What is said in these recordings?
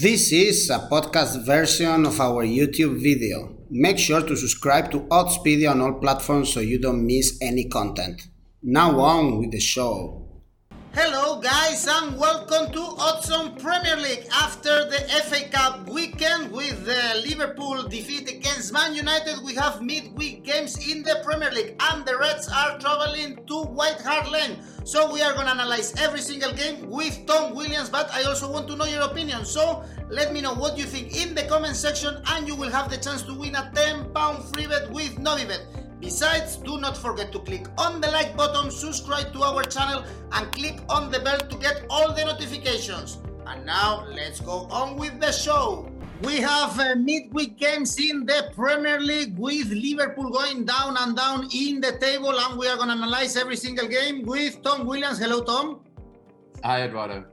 This is a podcast version of our YouTube video. Make sure to subscribe to Oddspedia on all platforms so you don't miss any content. Now on with the show. Hello, guys, and welcome to Odds Premier League. After the FA Cup weekend with the Liverpool defeat against Man United, we have midweek games in the Premier League, and the Reds are traveling to White Hart Lane. So we are going to analyze every single game with Tom Williams, but I also want to know your opinion. So let me know what you think in the comment section, and you will have the chance to win a 10 pound free bet with Novibet. Besides, do not forget to click on the like button, subscribe to our channel, and click on the bell to get all the notifications. And now, let's go on with the show. We have uh, midweek games in the Premier League with Liverpool going down and down in the table, and we are going to analyze every single game with Tom Williams. Hello, Tom. Hi, Eduardo.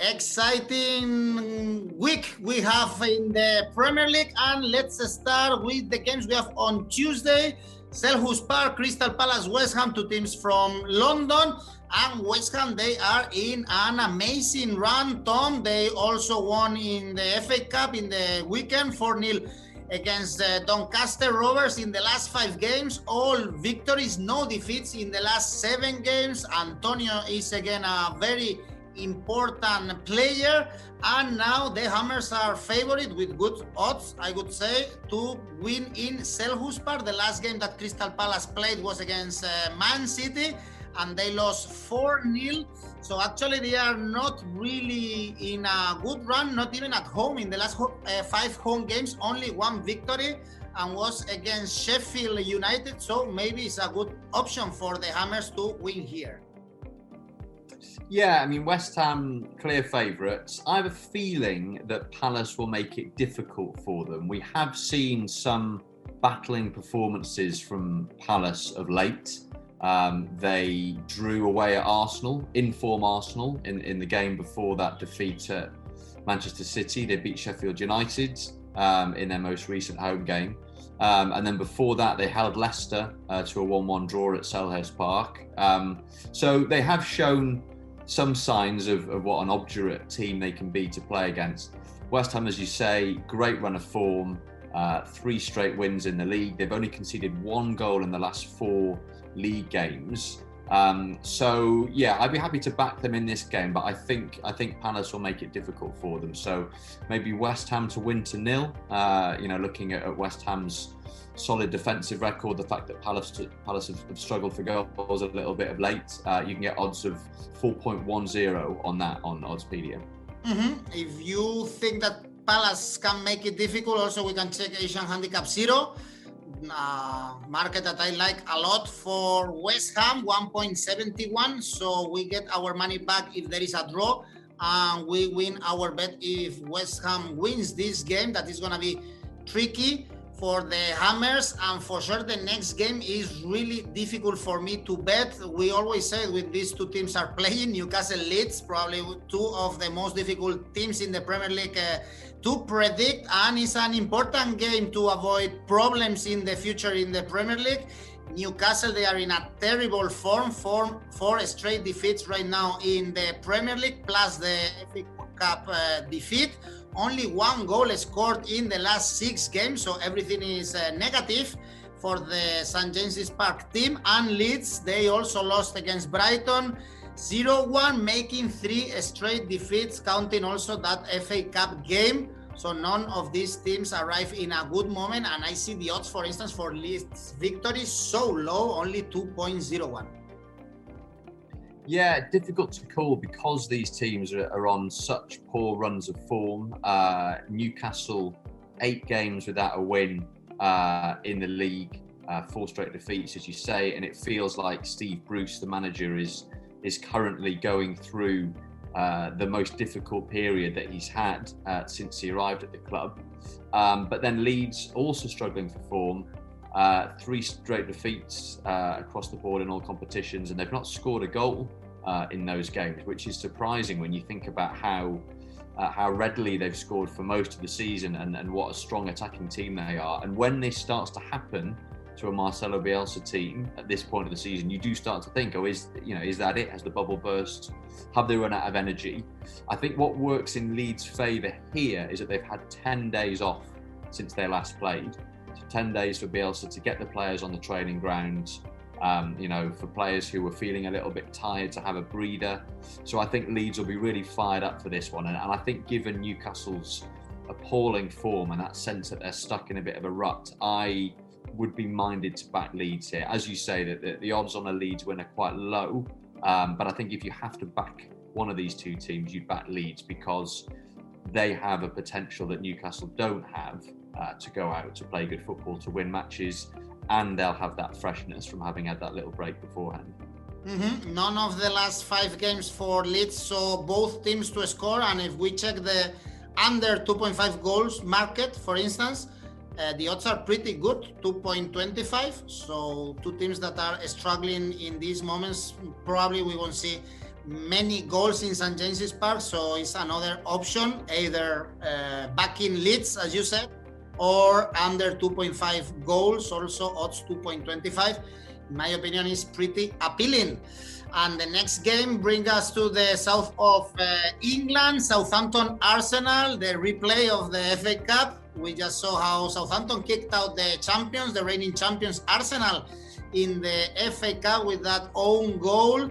Exciting week we have in the Premier League, and let's start with the games we have on Tuesday. Selhurst Park, Crystal Palace, West Ham, two teams from London. And West Ham, they are in an amazing run. Tom, they also won in the FA Cup in the weekend 4 0 against the Doncaster Rovers in the last five games. All victories, no defeats in the last seven games. Antonio is again a very important player. And now the Hammers are favored with good odds, I would say, to win in Selhurst Park. The last game that Crystal Palace played was against uh, Man City and they lost 4 0. So actually, they are not really in a good run, not even at home. In the last ho- uh, five home games, only one victory and was against Sheffield United. So maybe it's a good option for the Hammers to win here. Yeah, I mean, West Ham clear favourites. I have a feeling that Palace will make it difficult for them. We have seen some battling performances from Palace of late. Um, they drew away at Arsenal, inform Arsenal, in, in the game before that defeat at Manchester City. They beat Sheffield United um, in their most recent home game. Um, and then before that, they held Leicester uh, to a 1 1 draw at Selhurst Park. Um, so they have shown some signs of, of what an obdurate team they can be to play against. West Ham, as you say, great run of form, uh, three straight wins in the league. They've only conceded one goal in the last four league games. Um, so yeah, I'd be happy to back them in this game, but I think I think Palace will make it difficult for them. So maybe West Ham to win to nil. Uh, you know, looking at, at West Ham's solid defensive record, the fact that Palace Palace have, have struggled for goals a little bit of late, uh, you can get odds of 4.10 on that on Oddspedia. Mm-hmm. If you think that Palace can make it difficult, also we can check Asian Handicap Zero. Uh, market that I like a lot for West Ham 1.71 so we get our money back if there is a draw and we win our bet if West Ham wins this game. That is going to be tricky for the Hammers, and for sure the next game is really difficult for me to bet. We always say when these two teams are playing, Newcastle Leeds, probably two of the most difficult teams in the Premier League uh, to predict, and it's an important game to avoid problems in the future in the Premier League. Newcastle, they are in a terrible form, form four straight defeats right now in the Premier League, plus the FA Cup uh, defeat only one goal scored in the last six games, so everything is uh, negative for the St James's Park team. And Leeds, they also lost against Brighton 0 1, making three straight defeats, counting also that FA Cup game. So none of these teams arrive in a good moment, and I see the odds, for instance, for Leeds victory so low, only 2.01. Yeah, difficult to call because these teams are, are on such poor runs of form. Uh, Newcastle, eight games without a win uh, in the league, uh, four straight defeats, as you say, and it feels like Steve Bruce, the manager, is is currently going through uh, the most difficult period that he's had uh, since he arrived at the club. Um, but then Leeds also struggling for form. Uh, three straight defeats uh, across the board in all competitions, and they've not scored a goal uh, in those games, which is surprising when you think about how uh, how readily they've scored for most of the season and, and what a strong attacking team they are. And when this starts to happen, to a Marcelo Bielsa team at this point of the season, you do start to think, oh, is you know, is that it? Has the bubble burst? Have they run out of energy? I think what works in Leeds' favour here is that they've had 10 days off since they last played. So 10 days for Bielsa to get the players on the training ground, um, you know, for players who were feeling a little bit tired to have a breather. So I think Leeds will be really fired up for this one. And, and I think given Newcastle's appalling form and that sense that they're stuck in a bit of a rut, I would be minded to back Leeds here. As you say, that the, the, odds on a Leeds win are quite low, um, but I think if you have to back one of these two teams, you'd back Leeds because they have a potential that Newcastle don't have uh, to go out to play good football, to win matches, and they'll have that freshness from having had that little break beforehand. Mm-hmm. None of the last five games for Leeds saw both teams to score, and if we check the under 2.5 goals market, for instance, uh, the odds are pretty good 2.25 so two teams that are struggling in these moments probably we won't see many goals in st james's park so it's another option either uh, back in leeds as you said or under 2.5 goals also odds 2.25 in my opinion is pretty appealing. And the next game brings us to the south of uh, england southampton arsenal the replay of the fa cup. We just saw how Southampton kicked out the champions, the reigning champions, Arsenal, in the FA Cup with that own goal.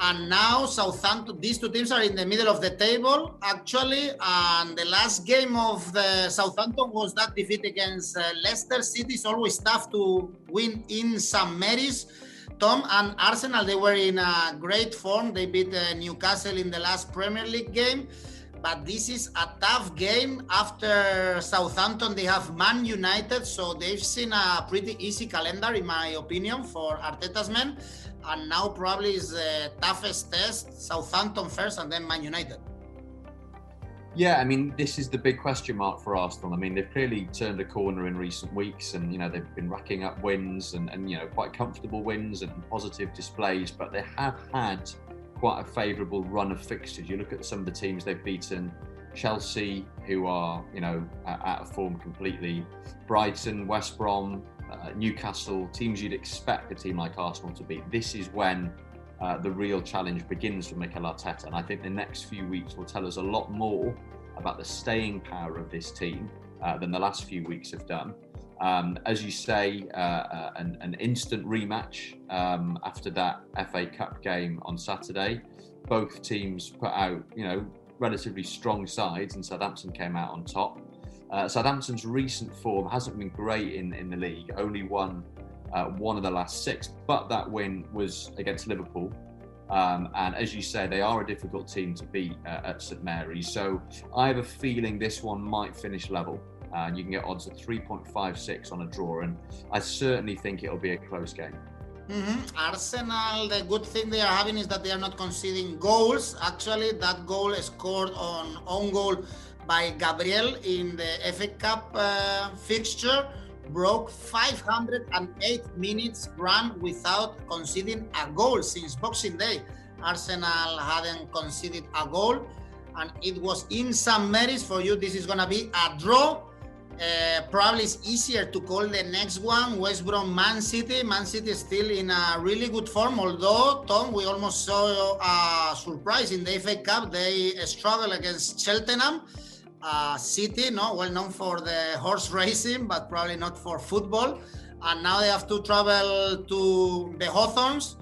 And now Southampton, these two teams are in the middle of the table, actually. And the last game of the Southampton was that defeat against uh, Leicester City. It's always tough to win in St. Mary's. Tom and Arsenal, they were in a great form. They beat uh, Newcastle in the last Premier League game but this is a tough game after Southampton. They have Man United, so they've seen a pretty easy calendar, in my opinion, for Arteta's men. And now probably is the toughest test Southampton first and then Man United. Yeah, I mean, this is the big question mark for Arsenal. I mean, they've clearly turned a corner in recent weeks and, you know, they've been racking up wins and, and you know, quite comfortable wins and positive displays, but they have had quite a favourable run of fixtures. You look at some of the teams they've beaten. Chelsea, who are you know out of form completely, Brighton, West Brom, uh, Newcastle, teams you'd expect a team like Arsenal to beat. This is when uh, the real challenge begins for Mikel Arteta, and I think the next few weeks will tell us a lot more about the staying power of this team uh, than the last few weeks have done. Um, as you say, uh, uh, an, an, instant rematch um, after that FA Cup game on Saturday. Both teams put out, you know, relatively strong sides, and Southampton came out on top. Uh, Southampton's recent form hasn't been great in, in the league, only won uh, one of the last six, but that win was against Liverpool. Um, and as you say, they are a difficult team to beat uh, at St Mary's. So I have a feeling this one might finish level and you can get odds at 3.56 on a draw. And I certainly think it'll be a close game. Mm-hmm. Arsenal, the good thing they are having is that they are not conceding goals. Actually, that goal scored on own goal by Gabriel in the FA Cup uh, fixture broke 508 minutes run without conceding a goal since Boxing Day. Arsenal hadn't conceded a goal, and it was in St Mary's for you. This is going to be a draw uh, probably it's easier to call the next one West Brom Man City. Man City is still in a really good form, although, Tom, we almost saw a surprise in the FA Cup. They struggled against Cheltenham. City, no, well known for the horse racing, but probably not for football. And now they have to travel to the Hawthorns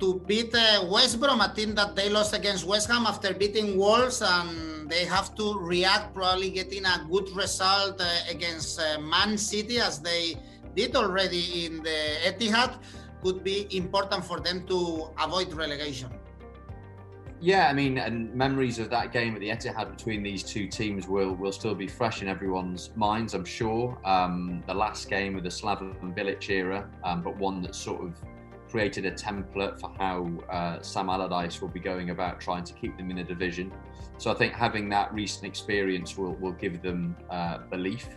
to beat uh, West Brom, a team that they lost against West Ham after beating Wolves and they have to react, probably getting a good result uh, against uh, Man City as they did already in the Etihad could be important for them to avoid relegation. Yeah, I mean, and memories of that game at the Etihad between these two teams will will still be fresh in everyone's minds, I'm sure. Um, the last game of the Slaven Bilic era, um, but one that sort of created a template for how uh, Sam Allardyce will be going about trying to keep them in a division. So I think having that recent experience will, will give them uh, belief.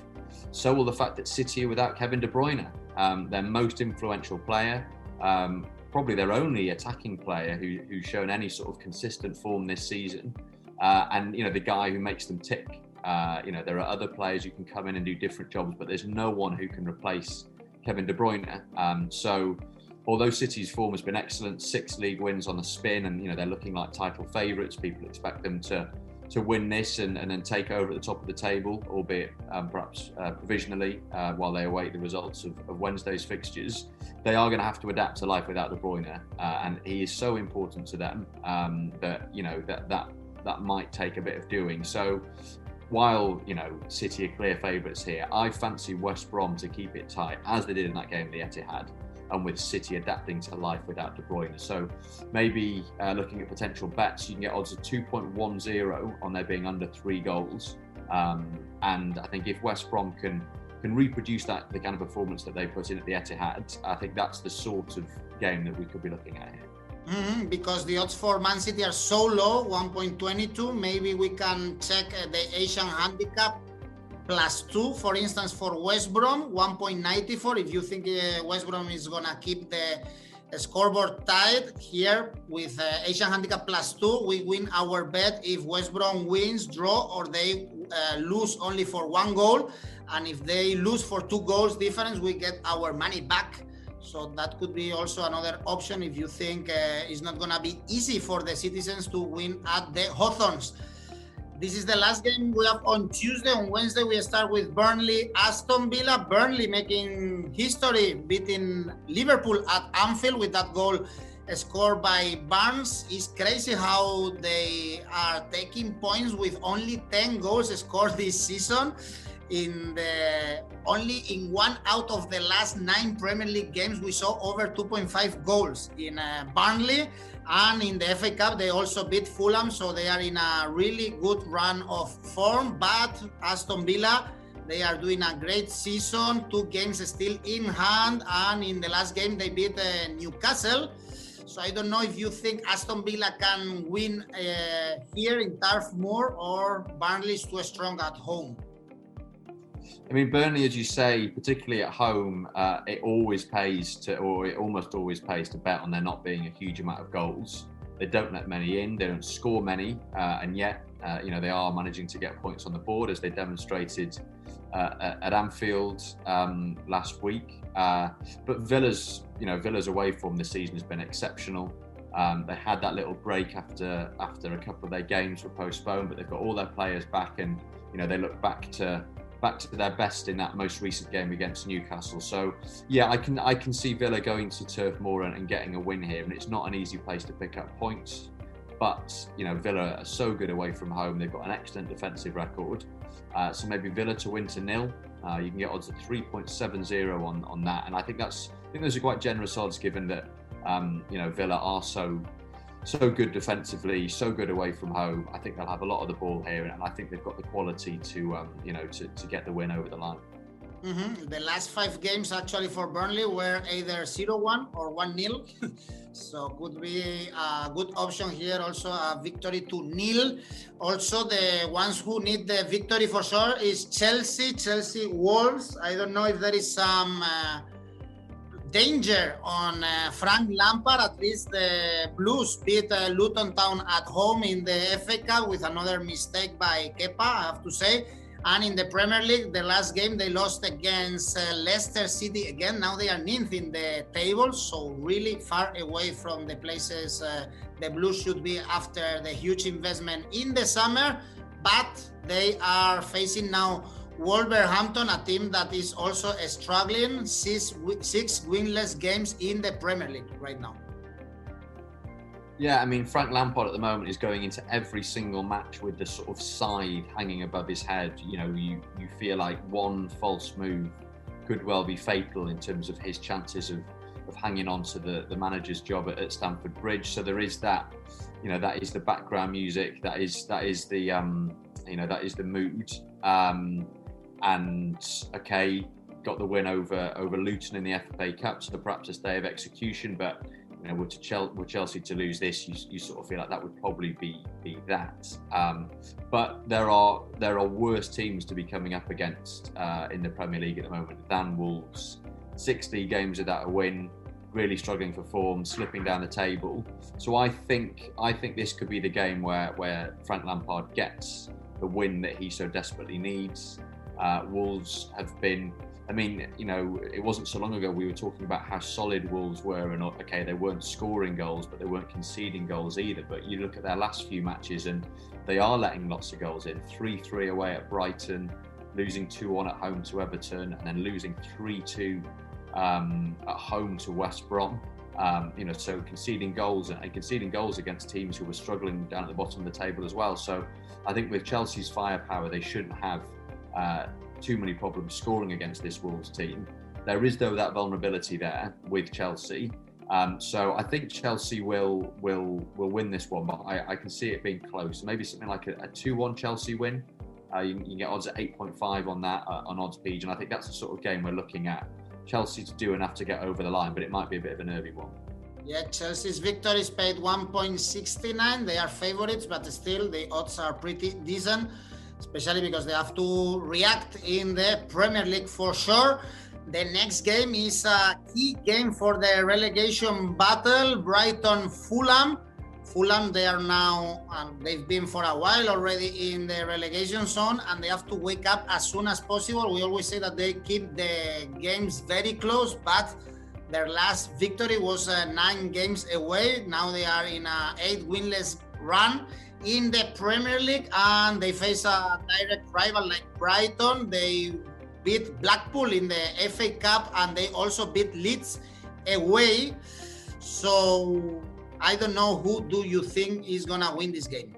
So will the fact that City are without Kevin De Bruyne, um, their most influential player, um, probably their only attacking player who, who's shown any sort of consistent form this season, uh, and you know the guy who makes them tick. Uh, you know there are other players who can come in and do different jobs, but there's no one who can replace Kevin De Bruyne. Um, so although City's form has been excellent, six league wins on the spin, and you know they're looking like title favourites. People expect them to to win this and, and then take over at the top of the table, albeit um, perhaps uh, provisionally uh, while they await the results of, of, Wednesday's fixtures. They are going to have to adapt to life without De Bruyne, uh, and he is so important to them um, that you know that that that might take a bit of doing. So. While you know City are clear favourites here, I fancy West Brom to keep it tight, as they did in that game the Etihad and with City adapting to life without De Bruyne. So maybe uh, looking at potential bets, you can get odds of 2.10 on there being under three goals. Um, and I think if West Brom can can reproduce that the kind of performance that they put in at the Etihad, I think that's the sort of game that we could be looking at here. Mm-hmm, because the odds for Man City are so low, 1.22. Maybe we can check uh, the Asian handicap plus two, for instance, for West Brom, 1.94. If you think uh, West Brom is going to keep the scoreboard tied here with uh, Asian Handicap plus two, we win our bet if West Brom wins, draw, or they uh, lose only for one goal. And if they lose for two goals difference, we get our money back. So that could be also another option if you think uh, it's not going to be easy for the citizens to win at the Hawthorns. This is the last game we have on Tuesday. On Wednesday, we start with Burnley, Aston Villa. Burnley making history, beating Liverpool at Anfield with that goal scored by Barnes. It's crazy how they are taking points with only 10 goals scored this season. In the only in one out of the last nine Premier League games, we saw over 2.5 goals in uh, Burnley and in the FA Cup, they also beat Fulham, so they are in a really good run of form. But Aston Villa, they are doing a great season. Two games still in hand, and in the last game they beat uh, Newcastle. So I don't know if you think Aston Villa can win uh, here in Turf Moor or Burnley is too strong at home. I mean, Burnley, as you say, particularly at home, uh, it always pays to, or it almost always pays to bet on there not being a huge amount of goals. They don't let many in, they don't score many, uh, and yet, uh, you know, they are managing to get points on the board as they demonstrated uh, at Anfield um, last week. Uh, but Villa's, you know, Villa's away from the season has been exceptional. Um, they had that little break after after a couple of their games were postponed, but they've got all their players back, and you know they look back to back to their best in that most recent game against Newcastle. So yeah, I can I can see Villa going to Turf Moor and, and getting a win here, and it's not an easy place to pick up points. But you know Villa are so good away from home; they've got an excellent defensive record. Uh, so maybe Villa to win to nil. Uh, you can get odds of 3.70 on on that, and I think that's I think those are quite generous odds given that um, you know Villa are so so good defensively, so good away from home. I think they'll have a lot of the ball here, and I think they've got the quality to, um, you know, to, to get the win over the line. Mm-hmm. The last five games actually for Burnley were either 0-1 or 1-0. so could be a good option here. Also a victory to nil. Also the ones who need the victory for sure is Chelsea, Chelsea Wolves. I don't know if there is some uh, danger on uh, Frank Lampard. At least the Blues beat uh, Luton Town at home in the FA Cup with another mistake by Kepa, I have to say. And in the Premier League, the last game they lost against uh, Leicester City again. Now they are ninth in the table, so really far away from the places uh, the Blues should be after the huge investment in the summer. But they are facing now Wolverhampton, a team that is also struggling, six, six winless games in the Premier League right now. Yeah, I mean, Frank Lampard at the moment is going into every single match with the sort of side hanging above his head. You know, you, you feel like one false move could well be fatal in terms of his chances of, of hanging on to the, the manager's job at, at Stamford Bridge. So there is that, you know, that is the background music, that is that is the um, you know, that is the mood. Um, and okay, got the win over over Luton in the FA Cup, so perhaps a stay of execution. But you know, were, to Chelsea, were Chelsea to lose this, you, you sort of feel like that would probably be be that. Um, but there are there are worse teams to be coming up against uh, in the Premier League at the moment than Wolves. 60 games without a win, really struggling for form, slipping down the table. So I think I think this could be the game where where Frank Lampard gets the win that he so desperately needs. Uh, Wolves have been I mean, you know, it wasn't so long ago we were talking about how solid Wolves were, and okay, they weren't scoring goals, but they weren't conceding goals either. But you look at their last few matches, and they are letting lots of goals in 3 3 away at Brighton, losing 2 1 at home to Everton, and then losing 3 2 um, at home to West Brom. Um, you know, so conceding goals and conceding goals against teams who were struggling down at the bottom of the table as well. So I think with Chelsea's firepower, they shouldn't have uh, too many problems scoring against this Wolves team. There is though that vulnerability there with Chelsea. Um, so I think Chelsea will will will win this one, but I, I can see it being close. Maybe something like a, two-one Chelsea win. Uh, you, you, can get odds at 8.5 on that uh, on Oddspedia, and I think that's the sort of game we're looking at. Chelsea to do enough to get over the line, but it might be a bit of a nervy one. Yeah, Chelsea's victory is paid 1.69. They are favorites, but still the odds are pretty decent especially because they have to react in the Premier League for sure. The next game is a key game for the relegation battle Brighton Fulham. Fulham, they are now, um, they've been for a while already in the relegation zone and they have to wake up as soon as possible. We always say that they keep the games very close, but their last victory was uh, nine games away. Now they are in a eight winless run in the Premier League and they face a direct rival like Brighton. They beat Blackpool in the FA Cup and they also beat Leeds away. So I don't know who do you think is gonna win this game.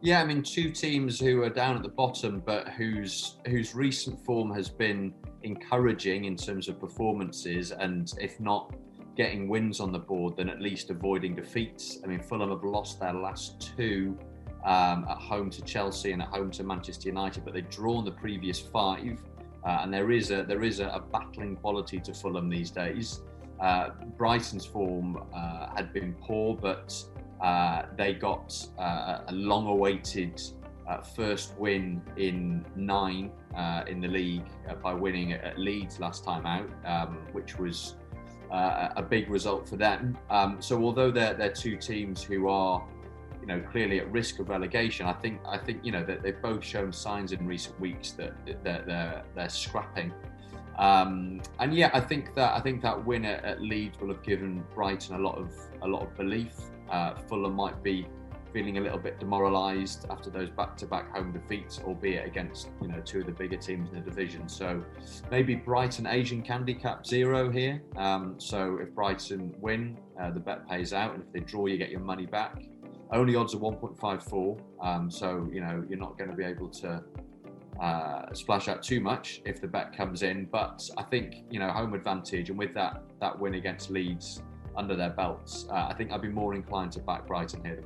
Yeah, I mean two teams who are down at the bottom but whose whose recent form has been encouraging in terms of performances and if not getting wins on the board than at least avoiding defeats. I mean, Fulham have lost their last two um, at home to Chelsea and at home to Manchester United, but they've drawn the previous five. Uh, and there is a there is a, a, battling quality to Fulham these days. Uh, Brighton's form uh, had been poor, but uh, they got uh, a long-awaited uh, first win in nine in the league by winning at Leeds last time out, um, which was uh, a big result for them. Um, so although they're they're two teams who are you know clearly at risk of relegation, I think I think you know that they've both shown signs in recent weeks that they're they're, they're scrapping. Um, and yeah, I think that I think that win at, at, Leeds will have given Brighton a lot of a lot of belief. Uh, Fulham might be feeling a little bit demoralised after those back-to-back home defeats, albeit against you know two of the bigger teams in the division. So maybe Brighton Asian Candy handicap zero here. Um, so if Brighton win, uh, the bet pays out, and if they draw, you get your money back. Only odds are 1.54, um, so you know you're not going to be able to uh, splash out too much if the bet comes in. But I think you know home advantage, and with that that win against Leeds under their belts, uh, I think I'd be more inclined to back Brighton here than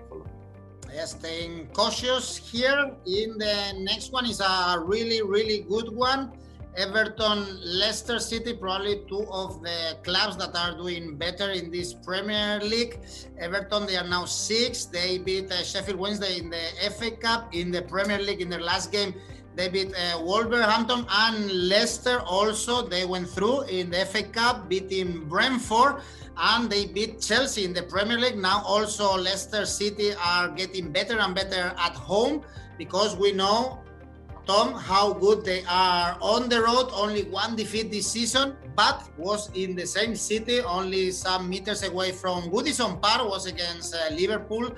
Staying cautious here. In the next one is a really, really good one. Everton, Leicester City, probably two of the clubs that are doing better in this Premier League. Everton, they are now six. They beat uh, Sheffield Wednesday in the FA Cup. In the Premier League, in their last game, they beat uh, Wolverhampton and Leicester also. They went through in the FA Cup, beating Brentford and they beat Chelsea in the Premier League. Now also Leicester City are getting better and better at home because we know Tom how good they are on the road. Only one defeat this season, but was in the same city, only some meters away from Goodison Park. Was against uh, Liverpool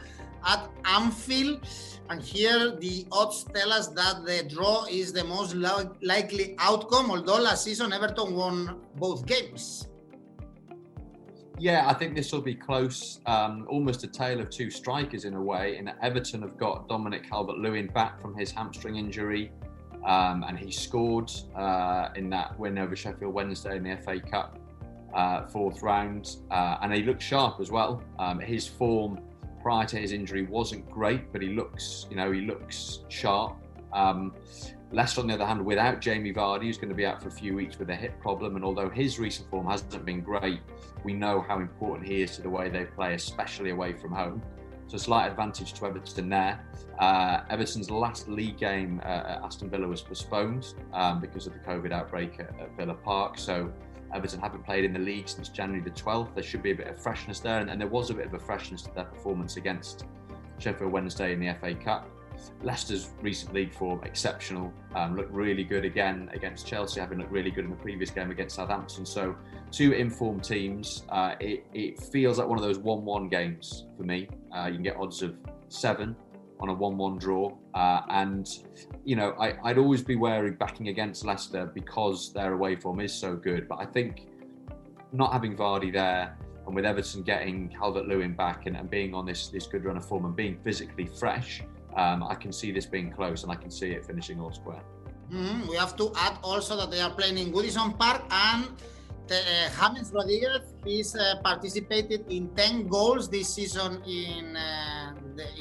at Anfield. And here the odds tell us that the draw is the most li- likely outcome, although last season Everton won both games. Yeah, I think this will be close. Um, almost a tale of two strikers in a way. In Everton have got Dominic Calvert-Lewin back from his hamstring injury, um, and he scored uh, in that win over Sheffield Wednesday in the FA Cup uh, fourth round, uh, and he looked sharp as well. Um, his form prior to his injury wasn't great, but he looks, you know, he looks sharp. Um, Leicester, on the other hand, without Jamie Vardy, who's going to be out for a few weeks with a hip problem, and although his recent form hasn't been great, we know how important he is to the way they play, especially away from home. So, slight advantage to Everton there. Uh, Everton's last league game uh, at Aston Villa was postponed um, because of the COVID outbreak at, at, Villa Park. So, Everton haven't played in the league since January the 12th. There should be a bit of freshness there, and, and there was a bit of a freshness to their performance against Sheffield Wednesday in the FA Cup. Leicester's recent league form exceptional. Um, looked really good again against Chelsea, having looked really good in the previous game against Southampton. So two informed teams. Uh, it, it, feels like one of those one-one games for me. Uh, you can get odds of seven on a one-one draw, uh, and you know I, would always be wary backing against Leicester because their away form is so good. But I think not having Vardy there and with Everton getting Calvert Lewin back and, and, being on this this good run of form and being physically fresh, um, I can see this being close and I can see it finishing all square. Mm-hmm. We have to add also that they are playing in Goodison Park and uh, James Rodriguez he's uh, participated in 10 goals this season in uh,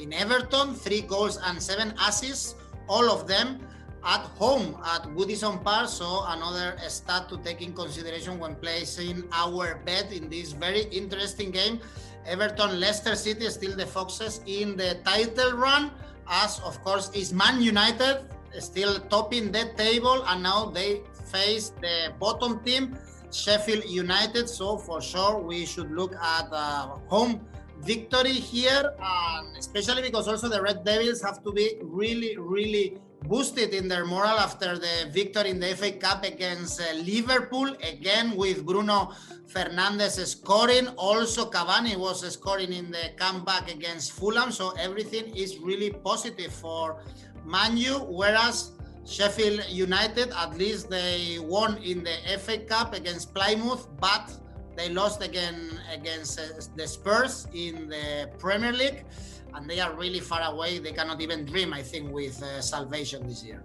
in Everton, three goals and seven assists, all of them at home at Goodison Park. So another stat to take in consideration when placing our bet in this very interesting game. Everton, Leicester City, still the Foxes in the title run, as of course is Man United, still topping the table, and now they face the bottom team, Sheffield United. So for sure, we should look at uh, home victory here, and especially because also the Red Devils have to be really, really boosted in their morale after the victory in the FA Cup against uh, Liverpool, again with Bruno Fernandes scoring. Also, Cavani was scoring in the comeback against Fulham. So everything is really positive for Manu. Whereas Sheffield United, at least they won in the FA Cup against Plymouth, but they lost again against uh, the Spurs in the Premier League and they are really far away. They cannot even dream, I think, with uh, salvation this year.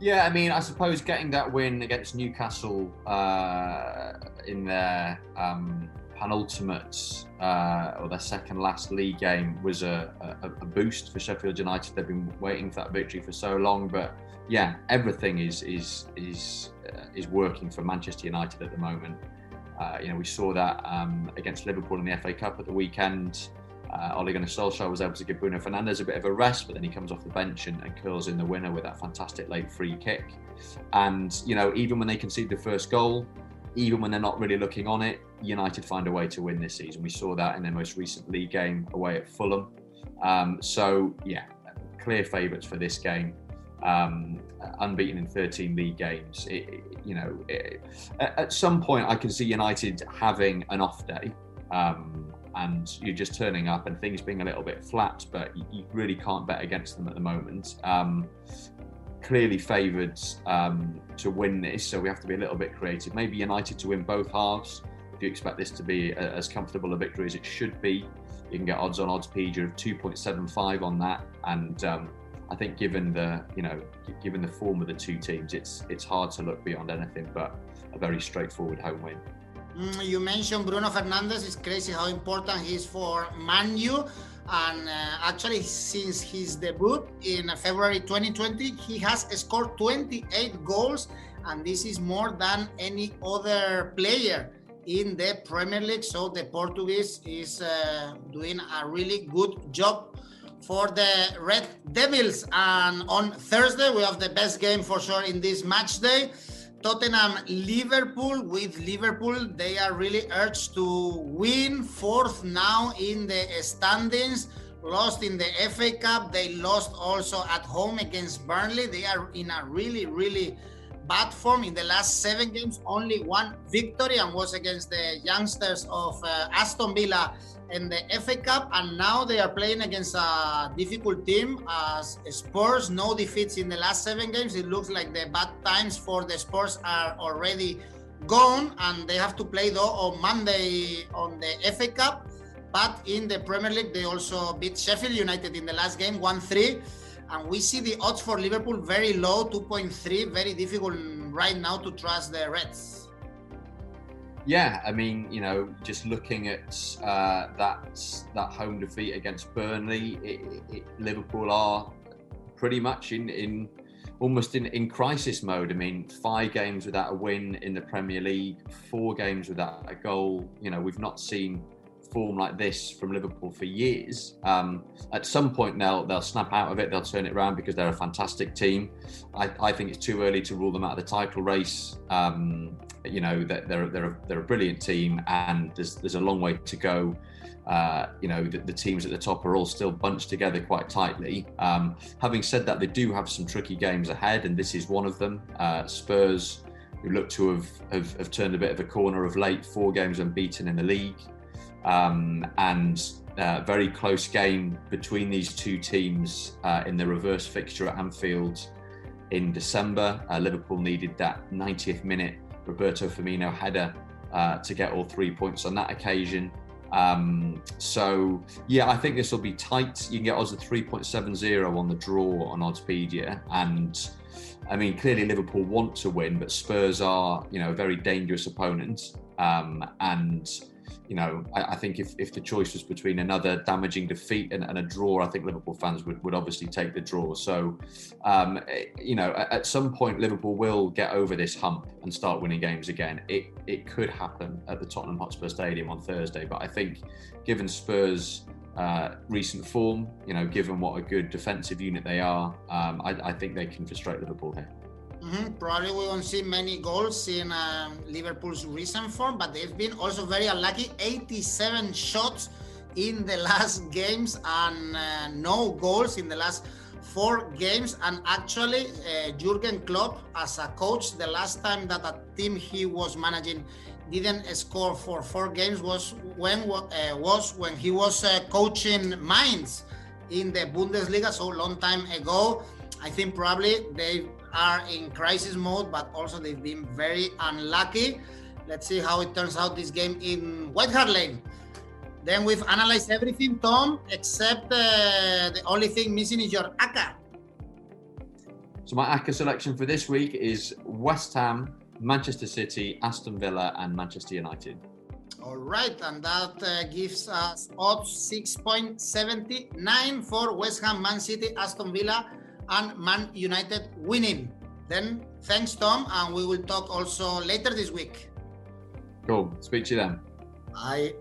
Yeah, I mean, I suppose getting that win against Newcastle uh, in their um, penultimate uh, or their second last league game was a, a, a, boost for Sheffield United. They've been waiting for that victory for so long, but yeah, everything is is is uh, is working for Manchester United at the moment. Uh, you know, we saw that um, against Liverpool in the FA Cup at the weekend. Uh, Ole Gunnar Solskjaer was able to give Bruno Fernandes a bit of a rest, but then he comes off the bench and, and curls in the winner with that fantastic late free kick. And, you know, even when they concede the first goal, even when they're not really looking on it, United find a way to win this season. We saw that in their most recent league game away at Fulham. Um, so, yeah, clear favourites for this game. Um, unbeaten in 13 league games. It, you know, it, at some point, I can see United having an off day. Um, and you're just turning up and things being a little bit flat, but you, really can't bet against them at the moment. Um, clearly favoured um, to win this, so we have to be a little bit creative. Maybe United to win both halves. If you expect this to be a, as comfortable a victory as it should be, you can get odds on odds Oddspedia of 2.75 on that. And um, I think, given the you know, given the form of the two teams, it's it's hard to look beyond anything but a very straightforward home win. Mm, you mentioned Bruno Fernandes. It's crazy how important he is for Manu. And uh, actually, since his debut in February 2020, he has scored 28 goals, and this is more than any other player in the Premier League. So the Portuguese is uh, doing a really good job for the Red Devils. And on Thursday, we have the best game for sure in this match day. Tottenham Liverpool. With Liverpool they are really urged to win. Fourth now in the standings. Lost in the FA Cup. They lost also at home against Burnley. They are in a really really bad form. In the last 7 games only one victory and was against the youngsters of uh, Aston Villa in the FA Cup, and now they are playing against a difficult team as Spurs. No defeats in the last seven games. It looks like the bad times for the Spurs are already gone, and they have to play though on Monday on the FA Cup. But in the Premier League, they also beat Sheffield United in the last game, 1 3. And we see the odds for Liverpool very low, 2.3. Very difficult right now to trust the Reds. Yeah, I mean, you know, just looking at uh, that that home defeat against Burnley, it, it, Liverpool are pretty much in in almost in, in crisis mode. I mean, five games without a win in the Premier League, four games without a goal. You know, we've not seen form like this from Liverpool for years. Um, at some point, they'll they'll snap out of it. They'll turn it around because they're a fantastic team. I, I think it's too early to rule them out of the title race. Um, you know that they're they're a, they're a brilliant team, and there's there's a long way to go. uh, you know, the, the, teams at the top are all still bunched together quite tightly. Um, having said that, they do have some tricky games ahead, and this is one of them. Uh, Spurs, who look to have, have, have, turned a bit of a corner of late, four games unbeaten in the league, um, and uh, very close game between these two teams uh, in the reverse fixture at Anfield in December. Uh, Liverpool needed that 90th minute Roberto Firmino header uh, to get all three points on that occasion. Um, so yeah, I think this will be tight. You can get odds of 3.70 on the draw on Oddspedia, and I mean clearly Liverpool want to win, but Spurs are you know a very dangerous opponent, um, and you know, I, I, think if, if the choice was between another damaging defeat and, and, a draw, I think Liverpool fans would, would obviously take the draw. So, um, eh, you know, at, at, some point, Liverpool will get over this hump and start winning games again. It it could happen at the Tottenham Hotspur Stadium on Thursday, but I think given Spurs' uh, recent form, you know, given what a good defensive unit they are, um, I, I think they can frustrate Liverpool here. Mm-hmm. Probably we won't see many goals in um, Liverpool's recent form, but they've been also very unlucky. 87 shots in the last games and uh, no goals in the last four games. And actually, uh, Jurgen Klopp, as a coach, the last time that a team he was managing didn't score for four games was when uh, was when he was uh, coaching Mainz in the Bundesliga, so long time ago. I think probably they are in crisis mode, but also they've been very unlucky. Let's see how it turns out this game in White Hart Lane. Then we've analyzed everything, Tom, except uh, the only thing missing is your ACCA. So my ACCA selection for this week is West Ham, Manchester City, Aston Villa, and Manchester United. All right, and that uh, gives us odds 6.79 for West Ham, Man City, Aston Villa, and Man United winning. Then thanks, Tom, and we will talk also later this week. Cool. Speak to you then. Bye.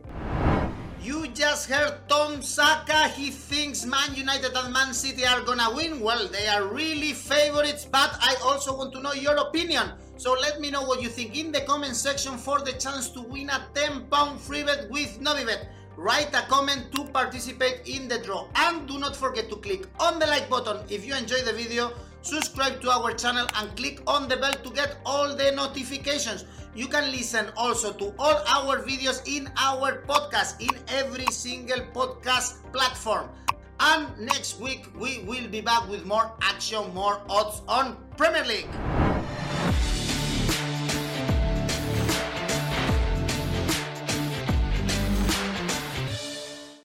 You just heard Tom Saka. He thinks Man United and Man City are gonna win. Well, they are really favorites, but I also want to know your opinion. So let me know what you think in the comment section for the chance to win a 10 pound free bet with Novibet write a comment to participate in the draw. And do not forget to click on the like button. If you enjoy the video subscribe to our channel and click on the bell to get all the notifications. You can listen also to all our videos in our podcast in every single podcast platform. And next week we will be back with more action more odds on premier league